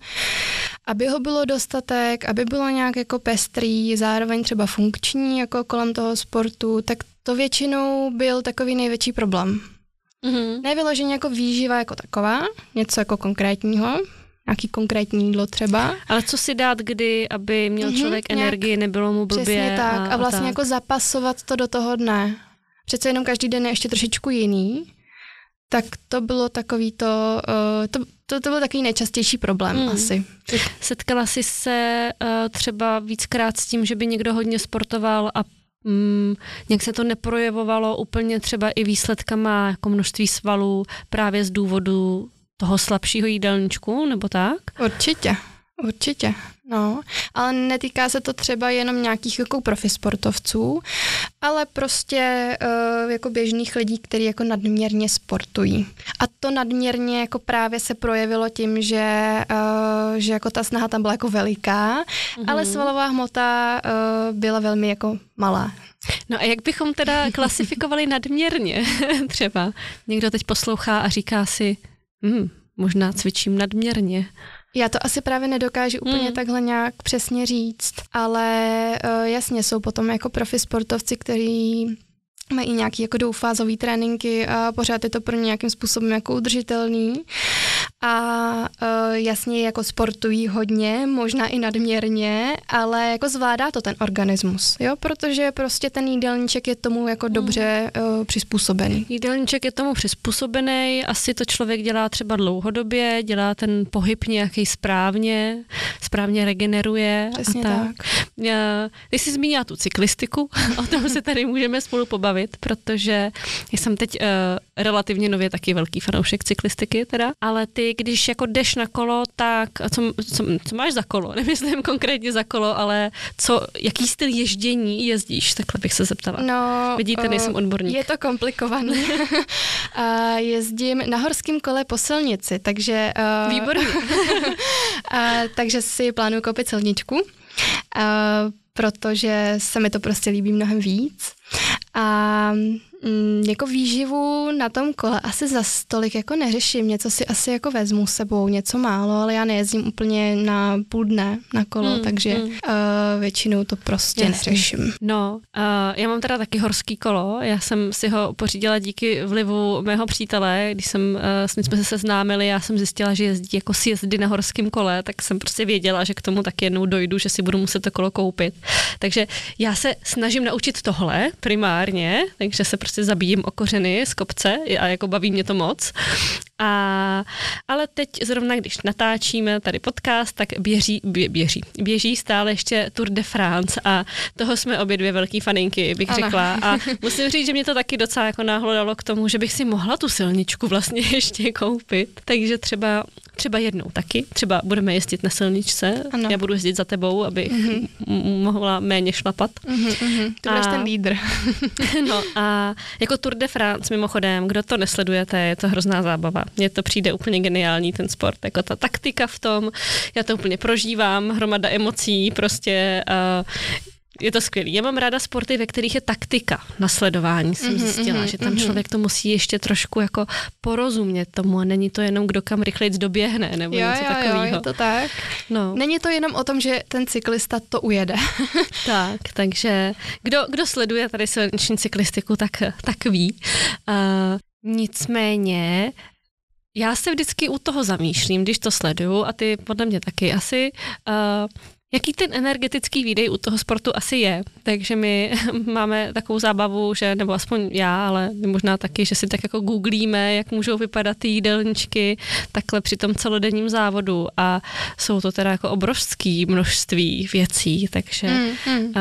aby ho bylo dostatek, aby bylo nějak jako pestrý, zároveň třeba funkční jako kolem toho sportu, tak to většinou byl takový největší problém. Mm-hmm. Nevyloženě jako výživa jako taková, něco jako konkrétního, nějaký konkrétní jídlo třeba. Ale co si dát kdy, aby měl člověk mm-hmm, energii, nebylo mu blbě? Přesně tak. A, a vlastně tak. jako zapasovat to do toho dne. Přece jenom každý den je ještě trošičku jiný. Tak to bylo takový to, uh, to, to, to byl takový nejčastější problém mm. asi. Setkala jsi se uh, třeba víckrát s tím, že by někdo hodně sportoval a mm, nějak se to neprojevovalo úplně třeba i výsledkama jako množství svalů právě z důvodu toho slabšího jídelníčku, nebo tak? Určitě, určitě. No, ale netýká se to třeba jenom nějakých jako profi sportovců, ale prostě uh, jako běžných lidí, kteří jako nadměrně sportují. A to nadměrně jako právě se projevilo tím, že, uh, že jako ta snaha tam byla jako veliká, mm-hmm. ale svalová hmota uh, byla velmi jako malá. No a jak bychom teda klasifikovali nadměrně třeba? Někdo teď poslouchá a říká si, hmm, možná cvičím nadměrně. Já to asi právě nedokážu úplně hmm. takhle nějak přesně říct, ale uh, jasně jsou potom jako profi sportovci, kteří mají nějaký jako dvoufázový tréninky a pořád je to pro ně nějakým způsobem jako udržitelný a uh, jasně jako sportují hodně, možná i nadměrně, ale jako zvládá to ten organismus, jo, protože prostě ten jídelníček je tomu jako hmm. dobře uh, přizpůsobený. Jídelníček je tomu přizpůsobený, asi to člověk dělá třeba dlouhodobě, dělá ten pohyb nějaký správně, správně regeneruje Přesně a tak. tak. Já, ty jsi zmínila tu cyklistiku, o tom se tady můžeme spolu pobavit, protože jsem teď uh, relativně nově taky velký fanoušek cyklistiky teda, ale ty když jako jdeš na kolo, tak co, co, co máš za kolo? Nemyslím konkrétně za kolo, ale co, jaký styl ježdění jezdíš? Takhle bych se zeptala. No, Vidíte, nejsem odborník. Je to komplikované. jezdím na horském kole po silnici, takže... Uh, Výborně. takže si plánuju koupit silničku. Uh, protože se mi to prostě líbí mnohem víc. A mm, jako výživu na tom kole asi za stolik jako neřeším, něco si asi jako vezmu s sebou, něco málo, ale já nejezdím úplně na půl dne na kolo, mm, takže mm. Uh, většinou to prostě Jasně. neřeším. No, uh, já mám teda taky horský kolo, já jsem si ho pořídila díky vlivu mého přítele, když jsem, uh, s ním jsme se seznámili, já jsem zjistila, že jezdí jako sjezdy na horském kole, tak jsem prostě věděla, že k tomu taky jednou dojdu, že si budu muset to kolo koupit. Takže já se snažím naučit tohle primárně, takže se prostě zabíjím o kořeny z kopce a jako baví mě to moc. A, ale teď zrovna, když natáčíme tady podcast, tak běží, bě, běží, běží stále ještě Tour de France a toho jsme obě dvě velký faninky, bych ano. řekla. A musím říct, že mě to taky docela jako náhodou dalo k tomu, že bych si mohla tu silničku vlastně ještě koupit. Takže třeba třeba jednou taky. Třeba budeme jezdit na silničce, ano. já budu jezdit za tebou, abych mm-hmm. mohla méně šlapat. Mm-hmm. Ty budeš a, ten lídr. no a jako Tour de France mimochodem, kdo to nesledujete, je to hrozná zábava. Mně to přijde úplně geniální ten sport, jako ta taktika v tom, já to úplně prožívám, hromada emocí, prostě uh, je to skvělé. Já mám ráda sporty, ve kterých je taktika na sledování. Jsem mm-hmm, zjistila, mm-hmm, že tam mm-hmm. člověk to musí ještě trošku jako porozumět tomu a není to jenom kdo kam rychleji doběhne nebo jo, něco jo, takového. Jo, je to tak. No. Není to jenom o tom, že ten cyklista to ujede. tak, takže kdo, kdo sleduje tady silniční cyklistiku, tak, tak ví. Uh, nicméně já se vždycky u toho zamýšlím, když to sleduju a ty podle mě taky asi, uh, jaký ten energetický výdej u toho sportu asi je. Takže my máme takovou zábavu, že, nebo aspoň já, ale možná taky, že si tak jako googlíme, jak můžou vypadat ty jídelníčky takhle při tom celodenním závodu a jsou to teda jako obrovský množství věcí, takže mm, mm. Uh,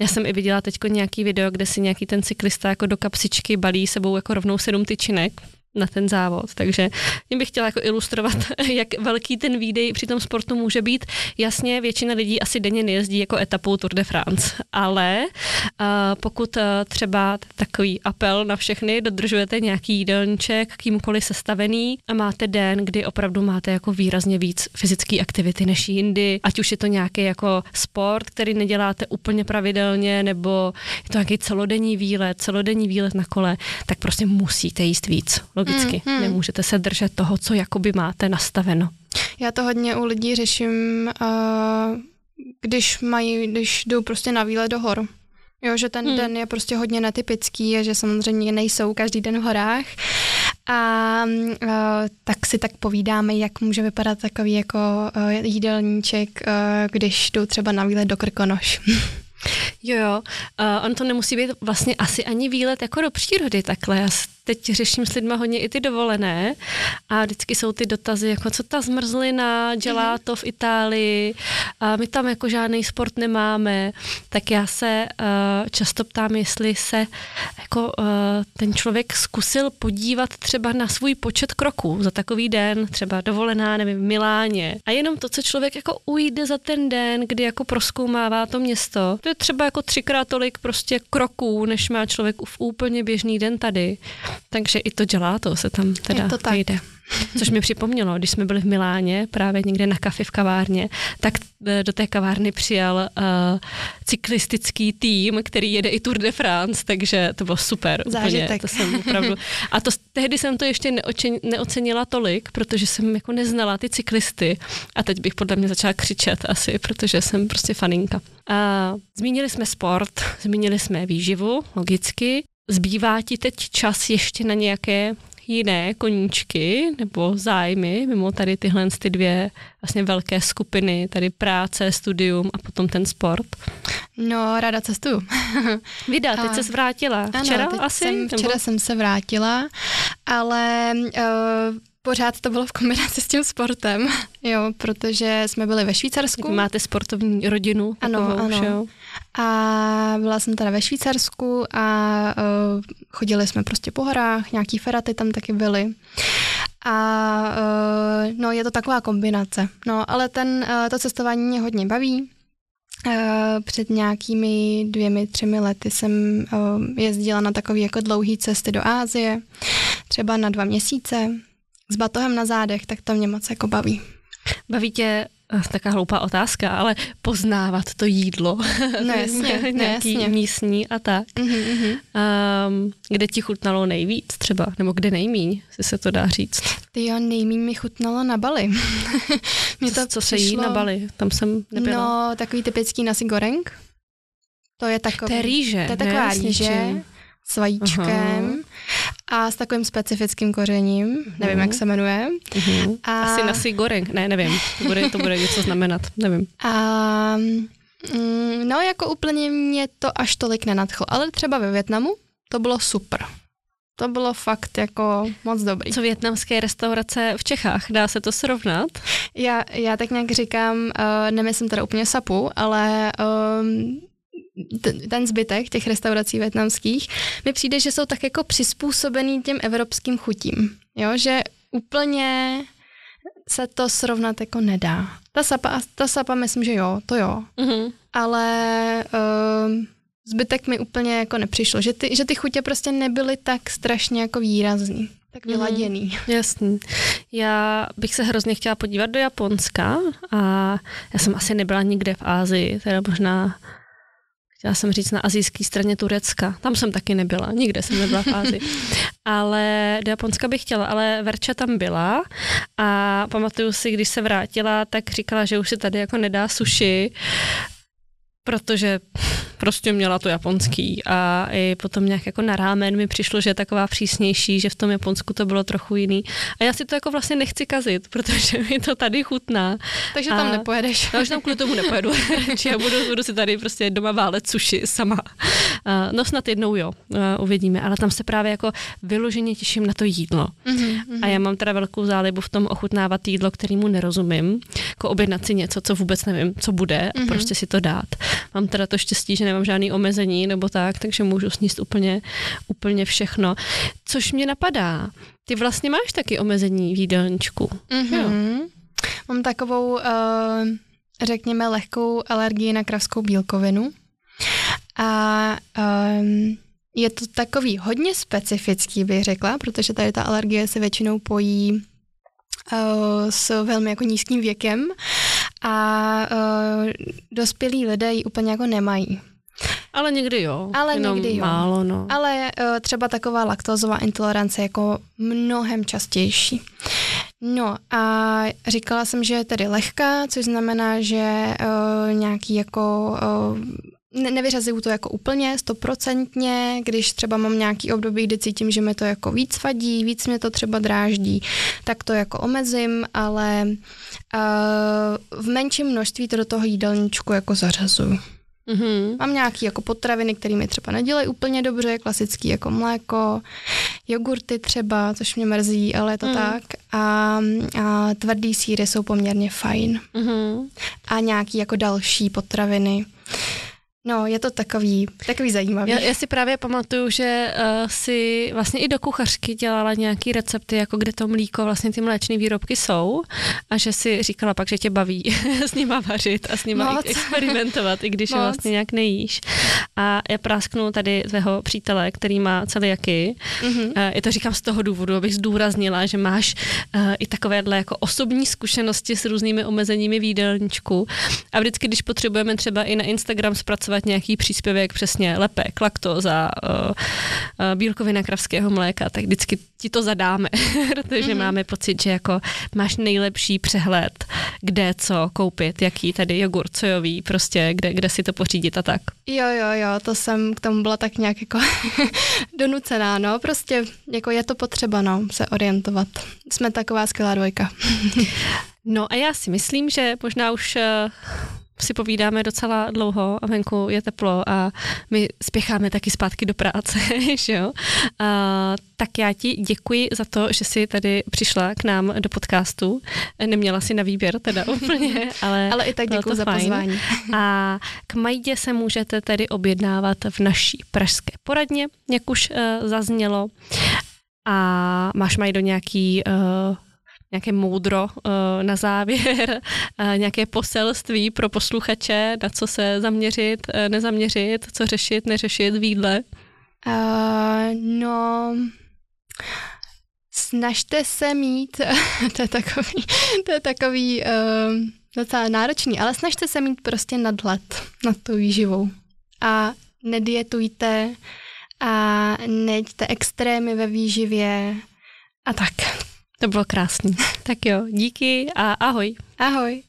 já jsem i viděla teď nějaký video, kde si nějaký ten cyklista jako do kapsičky balí sebou jako rovnou sedm tyčinek na ten závod. Takže mě bych chtěla jako ilustrovat, jak velký ten výdej při tom sportu může být. Jasně, většina lidí asi denně nejezdí jako etapou Tour de France, ale uh, pokud uh, třeba takový apel na všechny, dodržujete nějaký jídelníček, kýmkoliv sestavený a máte den, kdy opravdu máte jako výrazně víc fyzické aktivity než jindy, ať už je to nějaký jako sport, který neděláte úplně pravidelně, nebo je to nějaký celodenní výlet, celodenní výlet na kole, tak prostě musíte jíst víc logicky. Mm, mm. Nemůžete se držet toho, co jakoby máte nastaveno. Já to hodně u lidí řeším, uh, když mají, když jdou prostě na výlet do hor. Jo, že ten hmm. den je prostě hodně netypický a že samozřejmě nejsou každý den v horách. A uh, tak si tak povídáme, jak může vypadat takový jako uh, jídelníček, uh, když jdou třeba na výlet do Krkonoš. Jo, jo. Uh, on to nemusí být vlastně asi ani výlet jako do přírody takhle. Já teď řeším s lidmi hodně i ty dovolené a vždycky jsou ty dotazy, jako co ta zmrzlina, dělá to v Itálii, a my tam jako žádný sport nemáme, tak já se uh, často ptám, jestli se jako uh, ten člověk zkusil podívat třeba na svůj počet kroků za takový den, třeba dovolená, nevím, v Miláně. A jenom to, co člověk jako ujde za ten den, kdy jako proskoumává to město, to je třeba jako třikrát tolik prostě kroků, než má člověk v úplně běžný den tady. Takže i to dělá, to se tam teda je to tak. jde. Což mi připomnělo, když jsme byli v Miláně, právě někde na kafi v kavárně, tak e, do té kavárny přijal uh, cyklistický tým, který jede i Tour de France, takže to bylo super. Zážitek. Úplně, to jsem opravdu, a to, tehdy jsem to ještě neočen, neocenila tolik, protože jsem jako neznala ty cyklisty a teď bych podle mě začala křičet asi, protože jsem prostě faninka. A zmínili jsme sport, zmínili jsme výživu, logicky. Zbývá ti teď čas ještě na nějaké jiné koníčky nebo zájmy, mimo tady tyhle ty dvě vlastně velké skupiny, tady práce, studium a potom ten sport? No, ráda cestuju. Vida, teď se vrátila. Včera ano, asi? Jsem, včera nebo? jsem se vrátila, ale uh, pořád to bylo v kombinaci s tím sportem, jo, protože jsme byli ve Švýcarsku. Tak máte sportovní rodinu. Ano, ano. Všeho. A byla jsem teda ve Švýcarsku a uh, chodili jsme prostě po horách, nějaký feraty tam taky byly. A uh, no, je to taková kombinace. No, ale ten, uh, to cestování mě hodně baví. Uh, před nějakými dvěmi, třemi lety jsem uh, jezdila na takové jako dlouhé cesty do Ázie, třeba na dva měsíce, s batohem na zádech, tak to mě moc jako baví. Baví tě eh, taká hloupá otázka, ale poznávat to jídlo. No jasně, no nějaký jasně. místní a tak. Mm-hmm. Um, kde ti chutnalo nejvíc třeba, nebo kde nejmíň, si se to dá říct? Ty jo, nejmíň mi chutnalo na Bali. Mě to co, co se jí na Bali? Tam jsem nebyla. No, takový typický nasi goreng. To je takový. To je rýže. To je taková ne, rýže s vajíčkem. Aha a s takovým specifickým kořením, nevím, jak se jmenuje. Mm-hmm. A... Asi nasi goreng, ne, nevím, to bude, to bude něco znamenat, nevím. A mm, no, jako úplně mě to až tolik nenadchlo, ale třeba ve Větnamu to bylo super. To bylo fakt jako moc dobrý. Co větnamské restaurace v Čechách? Dá se to srovnat? Já, já tak nějak říkám, uh, nemyslím teda úplně sapu, ale um, ten zbytek těch restaurací větnamských, mi přijde, že jsou tak jako přizpůsobený těm evropským chutím. Jo, že úplně se to srovnat jako nedá. Ta sapa, ta sapa myslím, že jo, to jo. Mm-hmm. Ale uh, zbytek mi úplně jako nepřišlo, že ty, že ty chutě prostě nebyly tak strašně jako výrazný tak mhm. vyladěný. Mm, jasný. Já bych se hrozně chtěla podívat do Japonska a já jsem asi nebyla nikde v Ázii, teda možná chtěla jsem říct na azijské straně Turecka. Tam jsem taky nebyla, nikde jsem nebyla v Ázii. Ale do Japonska bych chtěla, ale Verča tam byla a pamatuju si, když se vrátila, tak říkala, že už si tady jako nedá sushi, protože prostě měla to japonský a i potom nějak jako na rámen mi přišlo, že je taková přísnější, že v tom Japonsku to bylo trochu jiný. A já si to jako vlastně nechci kazit, protože mi to tady chutná. Takže tam a, nepojedeš. Já už tam kvůli tomu nepojedu. já budu, budu si tady prostě doma válet suši sama. no snad jednou jo, uvidíme, ale tam se právě jako vyloženě těším na to jídlo. Mm-hmm. A já mám teda velkou zálibu v tom ochutnávat jídlo, kterýmu nerozumím, jako objednat si něco, co vůbec nevím, co bude a mm-hmm. prostě si to dát. Mám teda to štěstí, že nemám žádný omezení nebo tak, takže můžu sníst úplně, úplně všechno. Což mě napadá, ty vlastně máš taky omezení v jídelníčku. Mm-hmm. Mám takovou, uh, řekněme, lehkou alergii na kravskou bílkovinu. A um, je to takový hodně specifický, bych řekla, protože tady ta alergie se většinou pojí uh, s velmi jako nízkým věkem a uh, dospělí lidé ji úplně jako nemají. Ale někdy jo. Ale někdy jo. Málo, no. Ale uh, třeba taková laktózová intolerance jako mnohem častější. No a říkala jsem, že je tedy lehká, což znamená, že uh, nějaký jako uh, ne, nevyřazuju to jako úplně, stoprocentně, když třeba mám nějaký období, kdy cítím, že mi to jako víc vadí, víc mě to třeba dráždí, tak to jako omezím, ale uh, v menším množství to do toho jídelníčku jako zařazuju. Mm-hmm. Mám nějaký jako potraviny, které mi třeba nedělají úplně dobře, klasický jako mléko, jogurty třeba, což mě mrzí, ale je to mm. tak. A, a tvrdý síry jsou poměrně fajn. Mm-hmm. A nějaký jako další potraviny. No, je to takový, takový zajímavý. Já, já si právě pamatuju, že uh, si vlastně i do kuchařky dělala nějaký recepty, jako kde to mlíko, vlastně ty mléčné výrobky jsou a že si říkala pak, že tě baví s nima vařit a s nima Moc. experimentovat, i když Moc. je vlastně nějak nejíš. A já prásknu tady tvého přítele, který má celiaky. Mm-hmm. Uh, já to říkám z toho důvodu, abych zdůraznila, že máš uh, i takovéhle jako osobní zkušenosti s různými omezeními v jídelníčku. A vždycky, když potřebujeme třeba i na Instagram zpracovat zpracovat nějaký příspěvek, přesně lepek, laktoza, uh, uh, bílkovina kravského mléka, tak vždycky ti to zadáme, protože mm-hmm. máme pocit, že jako máš nejlepší přehled, kde co koupit, jaký tady jogurt sojový, prostě kde, kde si to pořídit a tak. Jo, jo, jo, to jsem k tomu byla tak nějak jako donucená, no, prostě jako je to potřeba, no, se orientovat. Jsme taková skvělá dvojka. no a já si myslím, že možná už uh, si povídáme docela dlouho a venku je teplo a my spěcháme taky zpátky do práce, že jo? A, tak já ti děkuji za to, že jsi tady přišla k nám do podcastu. Neměla si na výběr teda úplně, ale Ale i tak děkuji za fajn. pozvání. A k Majdě se můžete tedy objednávat v naší pražské poradně, jak už uh, zaznělo. A máš Majdo nějaký uh, nějaké moudro uh, na závěr, nějaké poselství pro posluchače, na co se zaměřit, uh, nezaměřit, co řešit, neřešit v jídle? Uh, no, snažte se mít, to je takový, to je takový uh, docela náročný, ale snažte se mít prostě nadhled nad tou výživou. A nedietujte a nejďte extrémy ve výživě a tak. To bylo krásný. Tak jo, díky a ahoj. Ahoj.